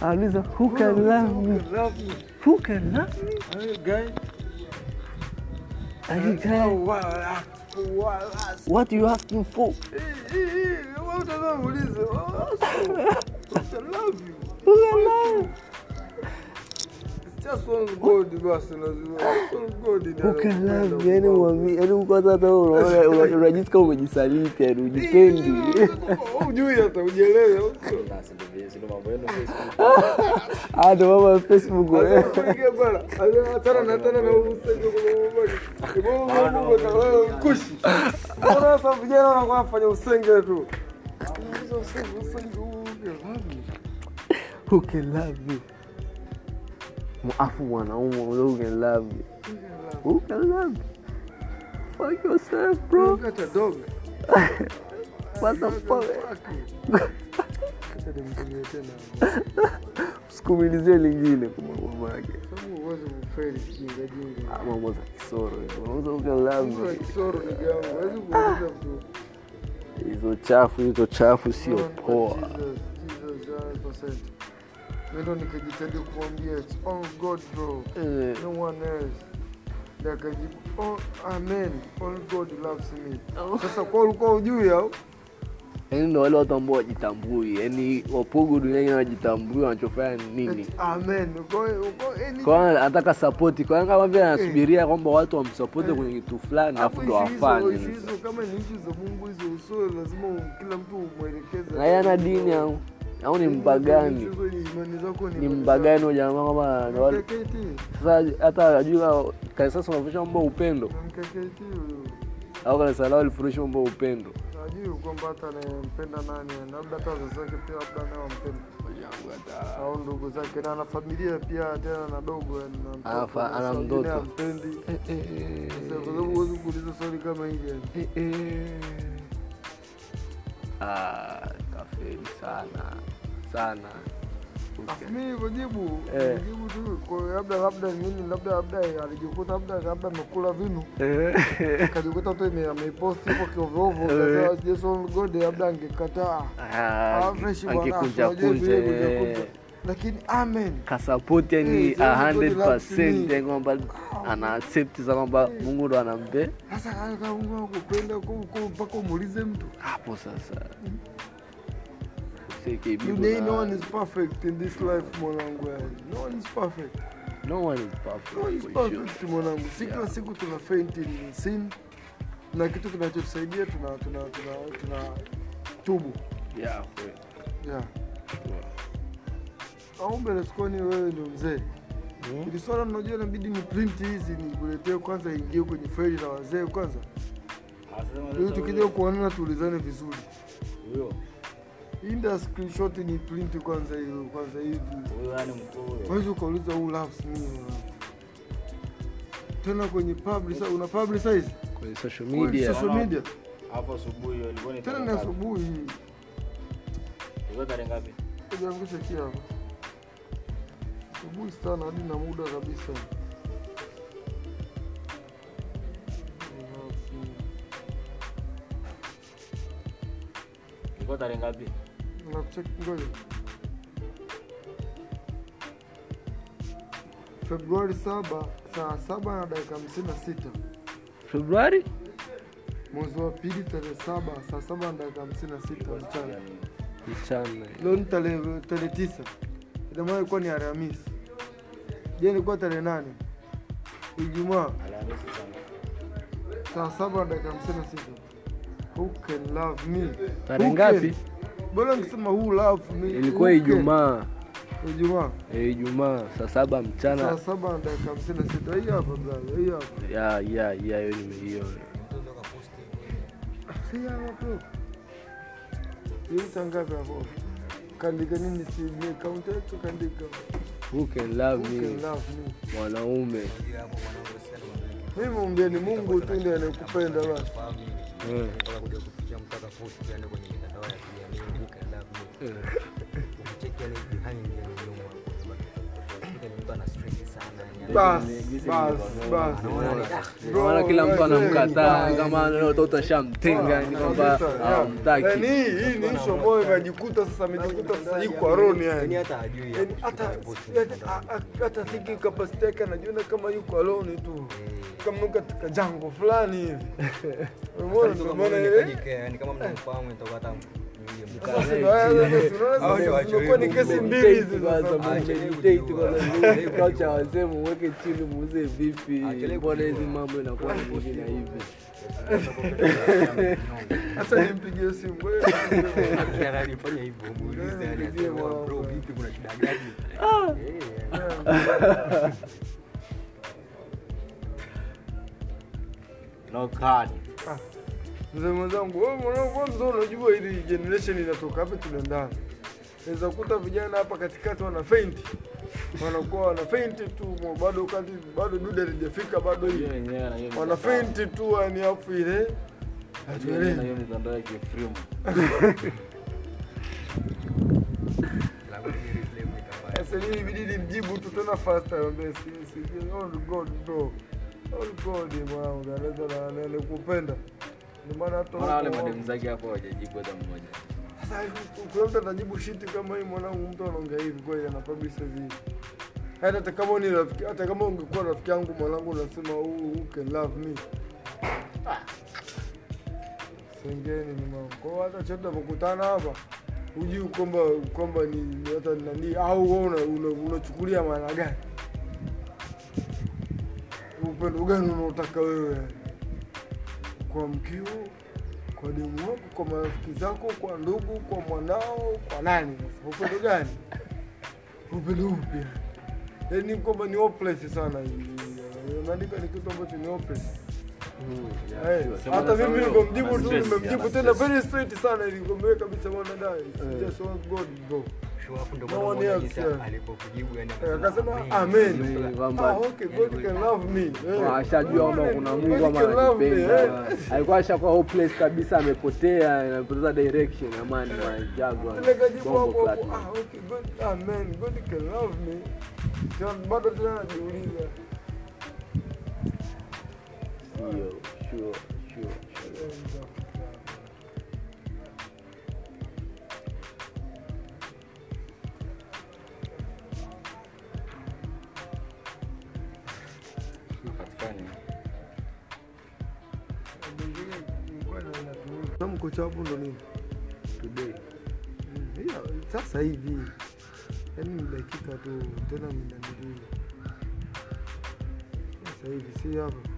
Anauliza who can love me? Who can love me? Who can love me? Are you guy? Are you Oh, guy? what I asked for, what I asked What you asking for? Hii, hii, hii, wewe utazama uulize, oh, so, who can love you? Who can love? It's just one God basi lazima. One God ndiye Who can anakupenda love me? Yani kwa- mwambie, yani kwanza hata unaona una- unajisikia umejisaliti, yani ujipendi. Hujui hata ujielewe. Basi ndio vile, si ndio mambo yenu Facebook. Ah, ndo mambo ya Facebook. wewe. Kuingia bwana. Achana na tena na usenge kwa Mungu. Mungu na wewe kushi. Mbona sasa vijana wanakuwa wanafanya usenge tu? Hizo usenge, usenge huu, love you. Who can love you? Who can love you? Who can love you? Fuck yourself, bro. You got a dog. What the fuck? Sikumilizie lingine kwa mambo yake. Uweze kufeli kijinga jinga. Ah, Mambo za kisoro. who can na me? kisoro ndugu yangu. Huwezi mtu. Hizo chafu, hizo chafu sio poa. Jesus, Jesus, 100%. Mimi ndo nikajitadi kuambia it's God bro. Eh, No one else. Ndio akajibu, oh, amen. All God loves me. Sasa kwa ulikuwa ujui au? Yaani ndo wale watu ambao wajitambui, yani wapogo duniani wanajitambui wanachofanya ni nini. Amen. Uko yani Kwa anataka sapoti, kwa kama vile anasubiria kwamba watu wamsapoti kwenye kitu fulani alafu ndo wafanye. hizo kama ni issue za Mungu hizo usio lazima kila mtu umwelekeze. Na yeye ana dini au au ni mbagani? Ni mbagani huyo jamaa kama sasa hata ajua kanisa sasa mambo upendo au kanisa lao lifundisha mambo upendo. Najui kwamba hata anampenda nani, labda hata wazazi wake pia labda naye wampenda au ndugu zake, na ana familia pia tena na dogo. Anafa- ana mtoto. hampendi. Kwa sababu huwezi kuuliza swali kama hili yani. Ah, kafeli sana sana. Mimi nilivyojibu Eh. nilijibu tu kwa labda labda nini labda labda alijikuta labda labda amekula vinu. Akajikuta tu ameiposti hapo kiovovo sasa kasema Jason God labda angekataa. Ah, Ah, fresh bwana, angekunja kunja eh. lakini amen. Kasapoti yani Eh, a sasa God 100% yani kwamba ana accept za kwamba Mungu ndo anampe. Sasa kaka Mungu mpaka umuulize mtu. Hapo sasa. CKB dunia hii no one is perfect in this life mwanangu no one is perfect. No one is perfect no one is for sure. perfect mwanangu si kila siku tuna faint in sin na kitu kinachotusaidia tuna tuna tuna tuna tubu. Yeah, kweli. yeah. Au mbele sikoni wewe ndo mzee? Hmm? ili swala unajua inabidi ni print hizi nikuletee kwanza ingie kwenye faili la wazee kwanza. Ili tukija kuonana tuulizane vizuri. Huyo ndio screenshot ni print kwanza hiyo kwanza hivi. Mkuu ukauliza huu me. Tena kwenye publish una publicize Kwenye social media. Social media. Hapo asubuhi hiyo ilikuwa ni tena ni asubuhi. Ilikuwa tarehe ngapi? ujaangusha kia hapa asubuhi sana hadi na muda kabisa. Ilikuwa tarehe ngapi? Ngoja Februari saba saa saba na dakika hamsini na sita Februari mwezi wa pili tarehe saba saa saba na dakika hamsini na sita mchana mchana. leo ni tarehe tarehe tisa ina maana ilikuwa ni Alhamisi. Je, ilikuwa tarehe nane Ijumaa saa saba na dakika hamsini na sita Who can love me? Tarehe ngapi? Bora nikisema. Ilikuwa Ijumaa. Ijumaa Eh, Ijumaa saa saba saa mchana. saba na dakika hamsini na sita Hii hapa brother, hii hapa. Ya ya ya hiyo nimeiona. Si hapa bro. Hii saa hapo? Kaandika nini si ni account yetu kaandika. Who can love me? Mwanaume. Mimi Mungu tu ndiye anayekupenda basi. Eh. Ni maana kila mtu anamkataa kama mtoto ashamtenga yani kwamba Kabisa, yeah. Yaani hii hii ni ishu ambayo imejikuta sasa amejikuta sasa yuko aroni yani yani. hata thinking capacity yake anajiona kama yuko alone tu. Kama katika jango fulani hivi. Umeona ndio maana eh? yani kama mnamfahamu itakuwa hata wacho zimekuwa ni kesi mbili hizi sasa. cha wazee muweke chini muuze vipi. Mbona hizi mambo inakuwa ni hivi na hivi. Hata nimpigie simu. hivyo muulize bro vipi kuna shida gani No card. Mzee mwenzangu, wewe mwanangu, mzee, unajua hili generation inatoka hapa tunaendana. Naweza kukuta vijana hapa katikati wana faint. Wanakuwa wana faint tu bado kati bado dude halijafika bado hii. Wana faint tu yani hapo ile Hiyo na hiyo mitandao ya nikafanya. Sasa mimi bidii nimjibu tu tena faster ambaye si si oh god bro. God mwanangu, anaweza na nikupenda. Ndio maana hata wale mademu zake hapo hawajajibu hata mmoja? Sasa kuna mtu atajibu shiti kama hii mwanangu, mtu anaongea hivi kweli, ana publish hivi. Hata kama ni rafiki, hata kama ungekuwa rafiki yangu mwanangu, unasema who, can love me. Sengeni ni mambo. Kwa hata chote tunapokutana hapa hujui kwamba kwamba ni hata nani au wewe una- una- unachukulia maana gani? Upendo gani unaotaka wewe? Kwa mkeo, kwa demu wako, kwa marafiki zako, kwa ndugu, kwa mwanao, kwa nani? Sasa upendo gani? Upendo upya, Yaani kwamba ni hopeless sana hii. Unaandika ni kitu ambacho ni hopeless. Hata mimi huyo tu nimemjibu tena very straight sana nilikwambia kabisa mwana dai. Just want God bro. Eh, Akasema amen. Ah, okay, God can love me. Eh. ashajua kwamba kuna Mungu ama ananipenda. eh. Alikuwa ashakuwa hopeless kabisa, amepotea, amepoteza direction. Amani Nikajibu hapo hapo, ah, okay, God, amen. God can love me. Bado tena najiuliza. Sio, sure, sure, sure. Hapatikani. Kama kocha hapo ndo nini? Today. Mm, Sasa hivi yaani dakika tu tena mnanili sasa hivi si hapa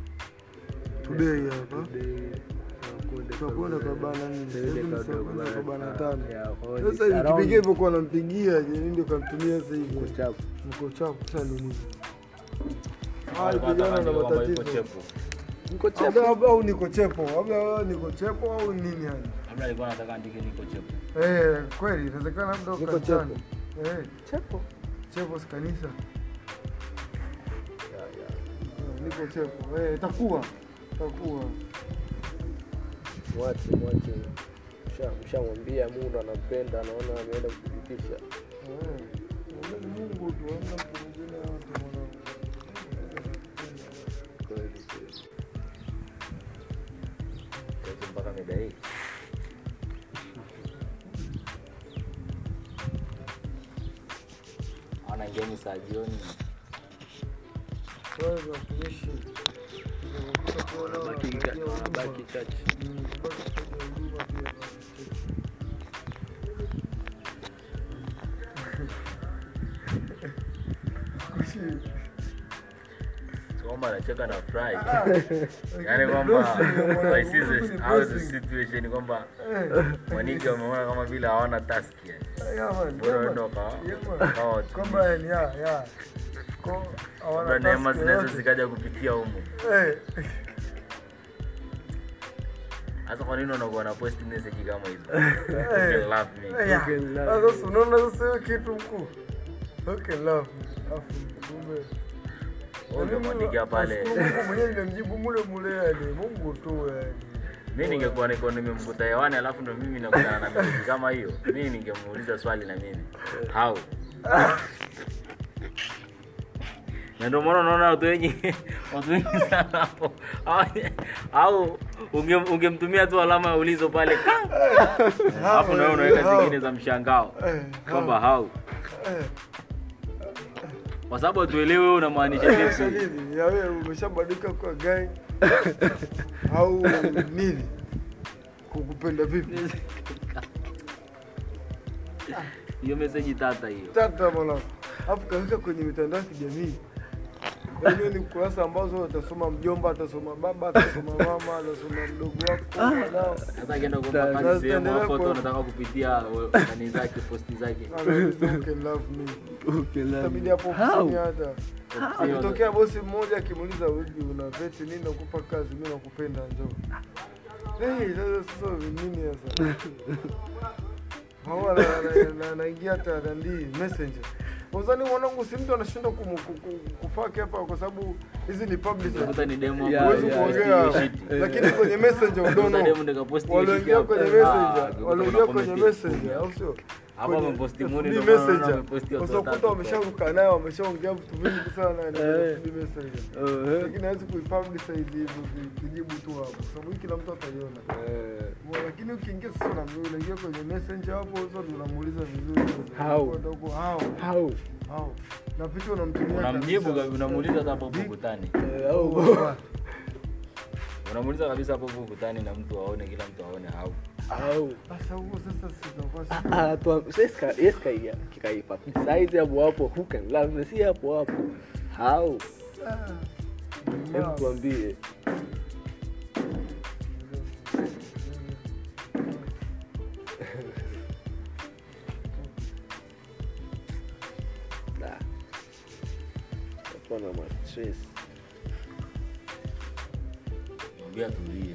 today hapa. tutakwenda kwa bana nne Today Hivi ni kwa saa kwanza kwa bana tano. sasa hivi kipigia hivyo kwa nampigia je ndio kamtumia sasa hivi. Mko chapu. Sasa ndo nini Ah, na matatizo. Niko au niko chepo labda niko chepo au nini yani? Labda alikuwa anataka andike niko chepo. eh kweli inawezekana labda Niko kanisani eh. Chepo si kanisa. Niko chepo eh itakuwa itakuwa Mwache, mwache. Mshamwambia Mungu anampenda, anaona ameenda kuthibitisha. eh Mungu tu hamna mtu mwingine yote mwanangu Kweli, kweli. Kazi mpaka mida hii. Saa jioni. wewe ni watumishi Baki cha- baki chache. Kwamba anacheka na fry. Yaani kwamba this how the situation kwamba mwaniki wameona kama vile hawana task yani. Bora ndo kawa neema zinaweza zikaja kupitia humu. hasa Sasa kwa nini unakuwa na post message kama hizo? Eh, ya. Okay, love Sasa unaona sasa hiyo kitu mkuu pale. Mwenyewe nimemjibu mule mule yani. Mungu tu yani. Mi ningekuwa niko nimemkuta hewani alafu ndo mimi nakutana na message kama hiyo mi ningemuuliza swali na mimi. How na ndio maana unaona watu wengi watu wengi sana hapo Au- ungemtumia unge- tu alama ya ulizo pale hapo nawe unaweka zingine za mshangao kwamba eh. kwa sababu hatuelewi wewe unamaanisha nini? Umeshabadilika kwa gang au nini? Kukupenda vipi? hiyo meseji tata hiyo Tata mwanangu. afu kaweka kwenye mitandao ya kijamii. Hiyo ni kurasa ambazo atasoma mjomba, atasoma baba, atasoma mama, atasoma mdogo wako, mwanao. sasa akienda kuomba kazi sehemu hapo tu anataka kupitia nani zake posti zake Anauliza, love me." Okay, love Itabidi hapo How? hata. Akitokea bosi mmoja akimuuliza wewe una veti nini nakupa kazi, mimi nakupenda njoo. Hey, sasa nini sasa? Hawa hata nandi messenger. Wazani mwanangu si mtu anashindwa kufaki hapa kwa sababu hizi ni public. Unakuta ni demo hapo, Huwezi kuongea lakini kwenye messenger udono kwenye Ah, messenger ukikuta kwenye messenger au sio? Hapo wameposti muni ndio messenger. wameposti watu Utakuta wamesharuka naye wameshaongea vitu vingi sana na Eh. FB messenger. Lakini hawezi kuipublicize tu hapo kwa sababu hii kila mtu ataiona. Eh, Lakini ukiingia sasa na ingia kwenye messenger hapo sasa ndio unamuuliza vizuri. hao hao hao how? How? Na picha unamtumia unamjibu unamuuliza hata hapo ukutani Eh, unamuuliza kabisa hapo ukutani na mtu aone kila mtu aone au How? Sasa huko sasa sitakuwa si Ah, sasa ka- kikaipa. Size hapo hapo who can love me? Si hapo hapo. Hao hebu tuambie Hapo na ma stress mwambia tulie.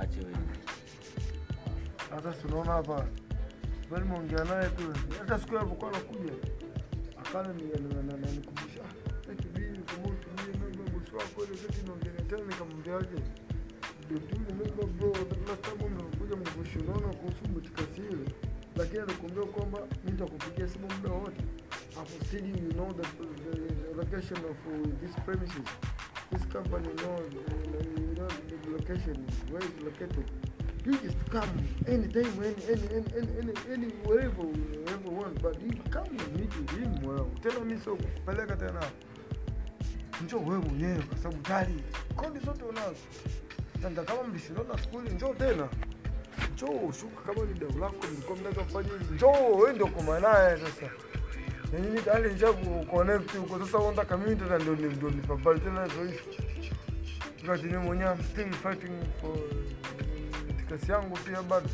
Ache wewe. Hata si unaona hapa? Bali mwongea naye tu. Hata siku alivyokuwa anakuja akana nikumbusha. Tena nikamwambiaje? Unaona kuhusu lakini alikuambia kwamba nitakupigia simu muda wote hapo telling you know the, the, location of uh, this premises this company knows uh, you know the location where it's located. You just come anytime any any any any, any, wherever you want but you come and meet with him well. Tell me so, peleka tena. Njoo wewe mwenyewe kwa sababu tayari kodi zote unazo. Tanda kama mlishindana skuli njoo tena. Njoo shuka kama ni dau lako mlikuwa mnataka kufanya hivi. Njoo wewe ndio kwa maana sasa nyinyi tayari nisha connect huko. Sasa unataka mimi na ndio ndio tena hizo hizo mwenyewe I'm still fighting for tikasi yangu pia bado.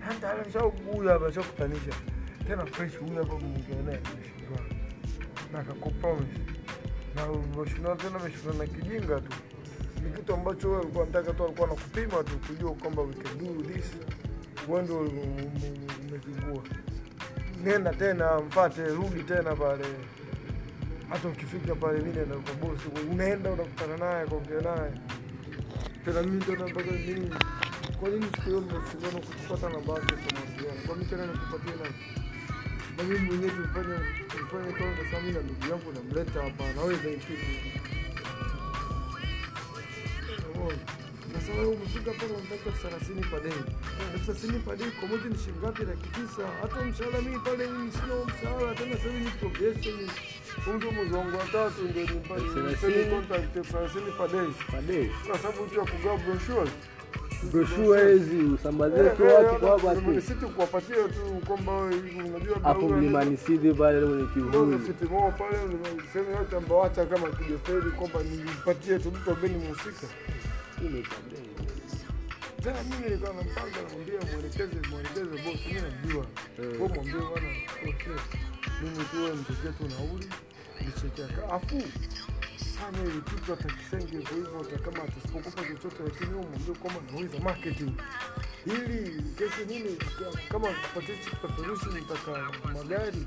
Hata ale huyu hapa nishakutanisha tena fresh huyu hapa mwingine na kakupromise na mheshimiwa tena mheshimiwa na kijinga tu. Ni kitu ambacho wewe ulikuwa unataka tu alikuwa anakupima tu kujua kwamba we can do this. Wewe ndio umezingua nenda tena mpate, rudi tena pale. Hata ukifika pale mimi naenda unaenda unakutana naye kaongea naye. Tena mimi tena mpaka nini? Kwa nini siku hiyo mnashindana kupata namba yake kwa mawasiliano tena nikupatie na? Mimi mwenyewe tulifanya tulifanya kwa sasa mimi na ndugu yangu namleta hapa naweza hii kitu Umeona? Sasa wewe umefika pale unataka elfu thelathini kwa dei, Elfu thelathini kwa dei kwa mwezi ni shilingi ngapi? Laki tisa. Hata mshahara mimi pale sina mshahara tena sasa hivi ni probation. mtu mzongo mwezi wa tatu ndio nipate Thelathini. thelathini dei, day. Pade. Kwa sababu tu ya kugawa brochures. Brochure hizi usambazie tu watu kwa tu. Mlimani kuwapatia tu kwamba unajua Hapo Mlimani City pale kwenye kivuli. City Mall pale sema yote ambao hata kama kijeferi kwamba nipatie tu mtu ambaye ni mhusika. Tena mimi nilikuwa nampanga namwambia mwelekeze mwelekeze boss, mimi namjua. Wewe mwambie bwana okay. Mimi tu wewe nichekee tu nauli, nichekea afu sana ile kitu atakisenge hivyo hivyo, hata kama atasipokupa chochote, lakini wewe mwambie kwamba nauliza marketing. Ili kesho nini, kama kupatia kipeperushi, nitaka magari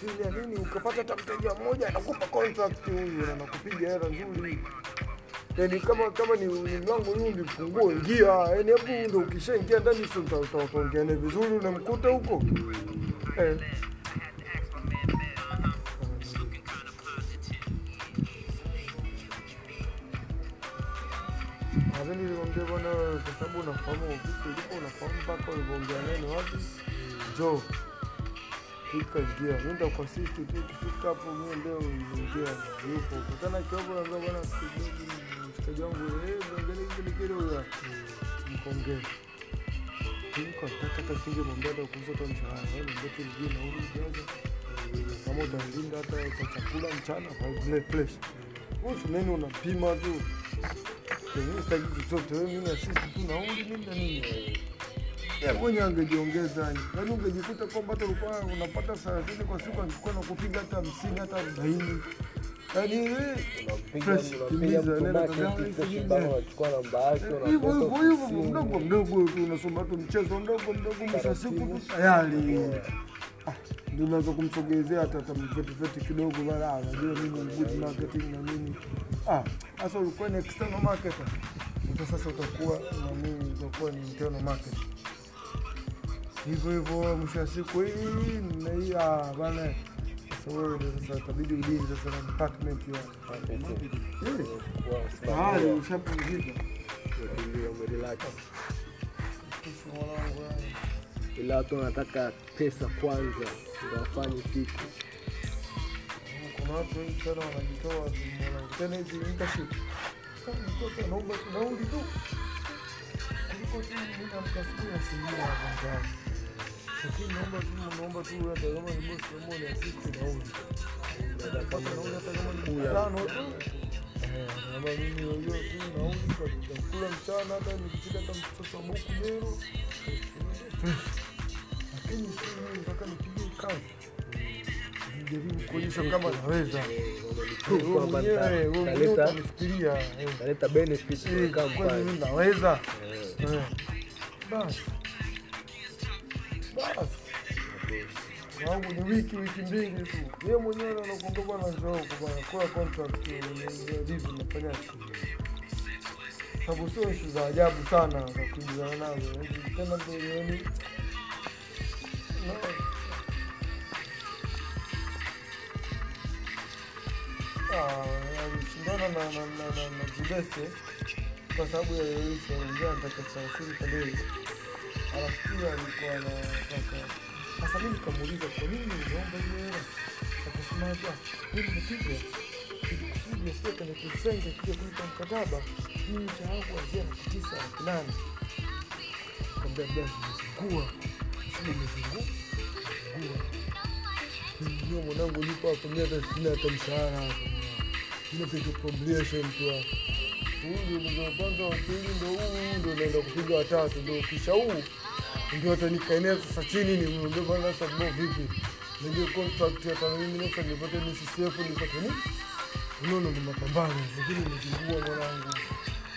sini ya nini, ukapata hata mteja mmoja anakupa contract huyu na nakupiga hela nzuri yani kama kama ni, mlango huu ni funguo ingia, yani hapo ndo ukishaingia ndani sio uta- uta- utaongea naye vizuri, unamkuta huko. Eh. Nadhani ofisi ulipo, unafahamu mpaka ulivyoongea naye wapi, njoo fika, nenda kwa sisti tu, kifika hapo mie ndio ingia, yupo. Kutana kidogo, naambia bwana, mshikaji wangu, kile kile mkongee Niko nataka hata singe mwambia hata kuuza hata mshahara, wewe tu nijue nauli jaza, kama utalinda hata kwa chakula mchana kwa vile fresh, kuhusu nini unapima tu. Mimi sitaki chochote, wewe mimi assist tu nauli mimi na nini. Mwenye angejiongeza. Yaani ungejikuta kwamba hata ulikuwa unapata 30 kwa siku angekuwa nakupiga hata 50 hata 40. Yaani hivyo hivyo hivyo mdogo mdogo tu unasoma tu mchezo mdogo mdogo, mwisho siku tu tayari. Ah, ndio unaweza kumsogezea hata hata mvetiveti kidogo bana, anajua mimi good marketing na nini. Ah, sasa ulikuwa ni external marketer, ndio sasa utakuwa na nini, utakuwa ni internal market. Hivyo hivyo mwisho wa siku hii na hii ah, bana. Sasa wewe ndio sasa itabidi ulinzi sasa na department ushapumzika. ila watu wanataka pesa kwanza wafanye kitu kuna watu wengi sana wanajitoa mwanangu, tena hizi internship nauli tu kuliko tu mimi kwanza lakini naomba tu naomba tu hata kama ni bosi ambao ni assist nauli Dakika nauli hata kama ni tano tu Eh, naomba mimi hiyo tu kwa chakula mchana hata nikipika hata mtoto wa buku mero lakini sio mimi nataka nipige kazi nijaribu kuonyesha kama naweza wewe eh. benefit Eh, kampani naweza Eh. basi wangu ni wiki wiki mbili tu yeye mwenyewe anakuambia bwana njoo bwana kwa contract unaingia nafanya sababu sio ishu za ajabu sana za kuingizana nazo tena ndo yani. Alishindana na na na na na Jibeste kwa sababu ya Yesu anaongea nataka kadiri. Alafu pia alikuwa anataka sasa, mimi nikamuuliza kwa nini unaomba hiyo hela, akasema mimi nimepiga ili kusudi kwenye kisenge kija kulipa mkataba, mimi wangu kuanzia laki tisa laki nane. Nikamwambia basi nimezingua, sasa nimezingua ndio mwanangu nipo hapo, miaka sitini, hata mshahara hapo, inapiga probation tu hapo. Huyu ndio wa kwanza, wa pili ndio huu, ndio naenda kupiga watatu, ndio kisha huu ndio nikaenea sasa chini, ni mwambie bwana, sasa bro, vipi ndio contract hata mimi nasa nipate ni CCF nipate ni unaona, ni mapambano, lakini nizingua mwanangu.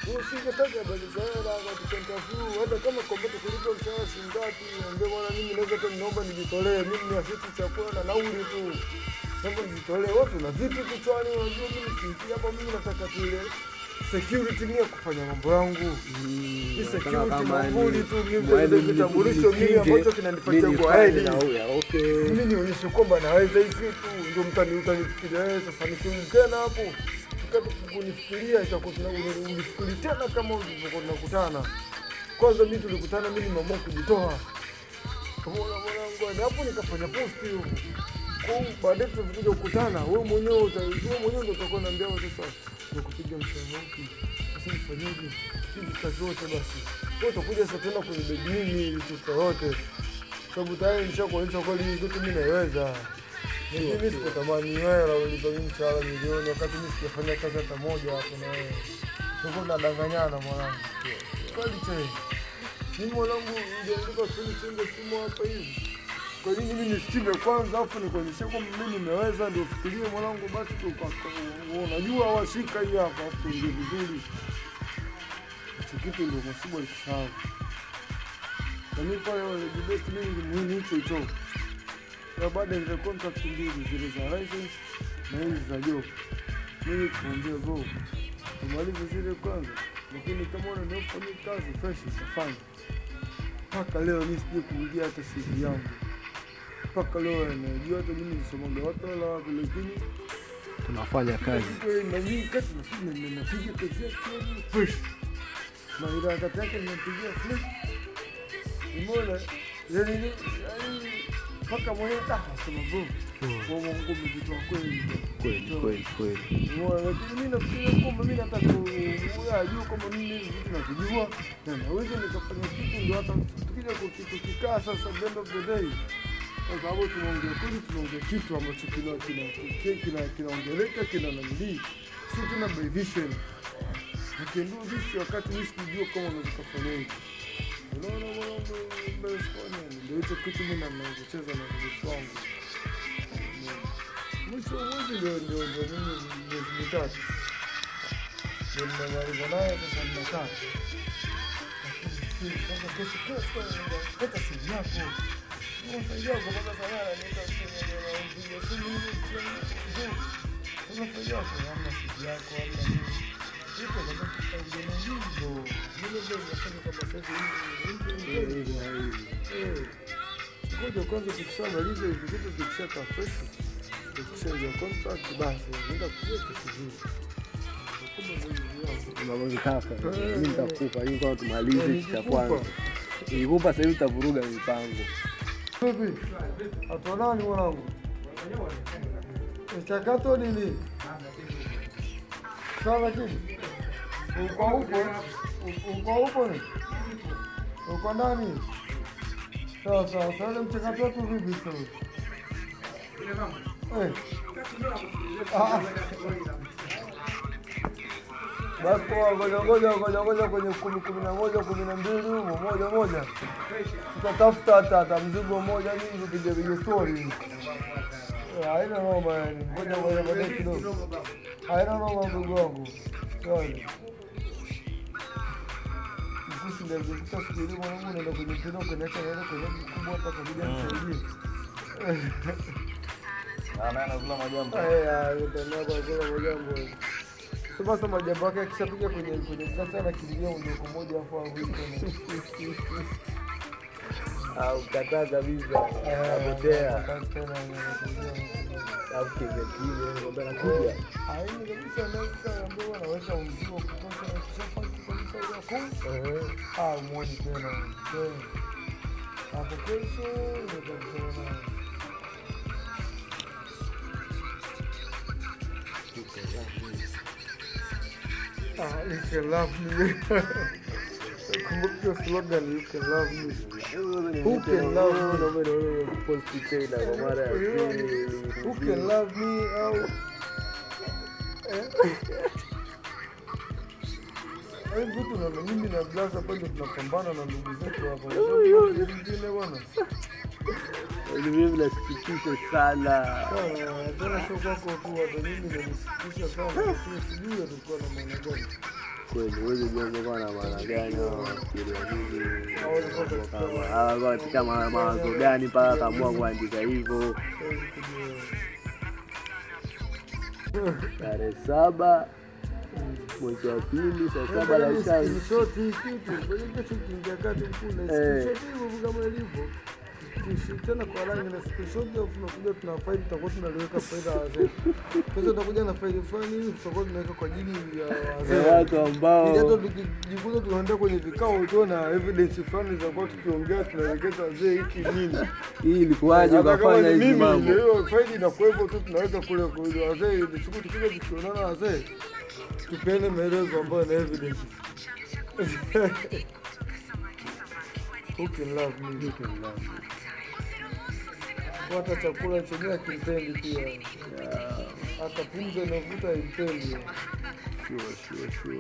Wewe singetaka bali sana interview, hata kama kompeta kulipa mshahara shilingi ngapi, bwana, mimi naweza tu niomba nijitolee, mimi ni afiti chakula na nauli tu, naomba nijitolee. Wewe una vipi kichwani? Unajua mimi nikiingia hapa, mimi nataka tu ile security mimi kufanya mambo yangu Ni security mamvuli tu, mimi kitambulisho mimi ambacho kinanipatia kwa heli mimi nionyeshe kwamba naweza hii kitu, ndio mtani utanifikiria wewe. Sasa nikirudi tena hapo kunifikiria, itakuwa unifikiri tena kama ulivyokuwa tunakutana. Kwanza mimi tulikutana, mimi nimeamua kujitoa Umeona mwanangu, na hapo nikafanya post hiyo. Kwa baadaye tulikuja kukutana, wewe mwenyewe wewe mwenyewe ndio utakuwa unaambia wewe sasa nikupiga mshahara wangu. Sasa nifanyeje? Kazi zote basi. Wewe utakuja sasa tena mimi ili tutote. Sababu tayari nishakuonyesha kweli hii kitu mimi naweza. Mimi sikutamani wewe na ulipa mshahara milioni wakati mimi sikufanya kazi hata moja hapo na wewe. Tuko tunadanganyana mwanangu. Kweli tena. Mimi mwanangu sini singe simu hapa hivi. Kwa nini mimi nisikive kwanza afu nikuonyeshe kwamba mimi nimeweza, ndio fikirie mwanangu, basi unajua washika hii hapa, afu ndio vizuri. Hicho kitu ndio masibu alikisahau. nami pale jibesti mimi muhimu hicho hicho. Na baada ya contract mbili zile za license na hizi za job, mimi kuambia go tumalize zile kwanza, lakini kama unaniofanyia kazi fresh utafanya mpaka leo mi sijui kuingia hata CV yangu mpaka leo najua hata mimi nisomaga watu wala wapi, lakini tunafanya kazi. Kweli na mimi kazi napiga kazi yake fresh. Wakati yake napigia fresh, umeona yani ni mpaka mwenyewe taka sema bro, kwa Mungu umejitoa kweli. Kweli kweli kweli. Lakini mimi nafikiria kwamba mimi nataka kujua kwamba mimi vitu nakijua. Na naweza nikafanya kitu, ndio hata tukija kuki- kikaa sasa, end of the day, kwa sababu tunaongea kweli, tunaongea kitu ambacho kina kina kina- kina kinaongeleka kina nandii, si tuna by vision Akiendua vishi wakati mimi sikujua kama unaweza kufanya hivi. Unaona ndio hicho kitu mimi nachocheza na vitu wangu mwisho wa mwezi ndio ndio ndio mimi miezi mitatu ndio nimemaliza naye sasa sasa kesho kesho pata simu yako kwa Eh, ngoja kwanza tukishamaliza hivyo. nitakupa hii kama tumalize Eh, cha kwanza ikikupa sasa utavuruga mipango Vipi? Hatonani mwanangu? Mchakato nini? Sawa chini. Uko huko? Uko huko ni? Uko ndani? Sawa sawa. Sasa mchakato wetu vipi sasa? Eh. Ah. Basi kwa ngoja ngoja kwenye kumi kumi na moja kumi na mbili humo moja moja. Tutatafuta hata hata mzigo mmoja nini tupige pige story Eh, haina noma yani. Ngoja ngoja ngoja kidogo. Haina noma ndugu wangu. Mkusi ndio siku ile mwanangu naenda kwenye kidogo kinacha naenda kwenye kubwa hapa kabisa nisaidie anakula majambo. Sasa majambo yake akishapiga kwenye kwenye kasa na kilia undoko moja afu awili au kataa kabisa. Apotea au kimya kimya kwamba nakuja aini kabisa naweza ambaye anaweka mzigo kutoka na kishafanya kabisa ile kuu. Ah muone tena hapo kesho nitakutana naye Ah, you can love me. Kumbuka slogan, you can love me. Who can love me? posti tena kwa mara ya Who can love me Eh? Vitu na mimi na Blasa bado tunapambana na ndugu zetu hapa. Wengine bwana. Mimi nasikitisha sana Sawa, sio kwako tu, hata mimi nanisikitisha sana, lakini sijui atakuwa na maana gani. kweli jua kwa na maana gani au nini katika mawazo gani mpaka akaamua kuandika hivyo tarehe saba mwezi wa pili saa saba la ishirini Screenshot hii kitu, kwenye kesho ukiingia kati mkuu na screenshot hivyo kama ilivyo. Tena kwa rangi na screenshot au tunakuja tuna faili tutakuwa tunaliweka faida ya wazee. Kesho tutakuja na faili fulani hivi tutakuwa tunaweka kwa ajili ya wazee. watu Ili hata ambao tukijikuta tunaenda kwenye vikao tu na evidence fulani za kwa tukiongea tunaelekeza wazee hiki nini. hii ilikuwaje ukafanya hivi mambo hiyo faili inakuwepo tu tunaweka kule kwa wazee ni siku tukija tukionana wazee tupeane maelezo ambayo na evidence. Who can love me? Hata chakula chenyewe akimpendi pia. Hata pumzi inavuta impendi. Sure, sure, sure.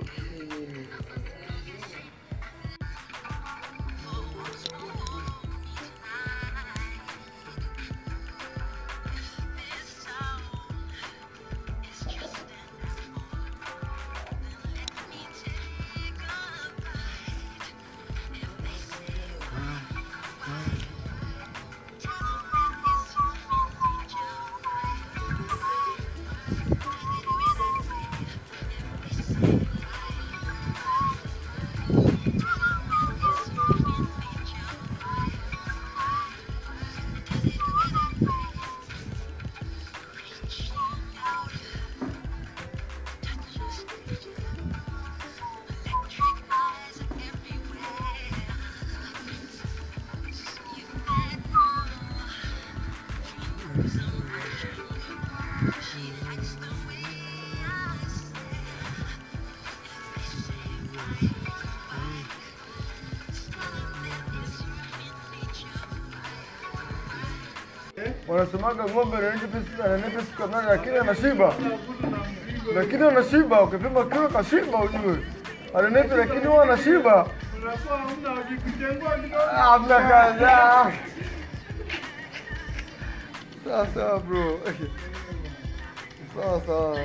Wanasemaga ng'ombe ananenepa siku- ananenepa nane lakini anashiba lakini anashiba ukipima kilo kashiba ujue. Ananenepa lakini huwa anashiba hamna kaza sawa bro. Sawa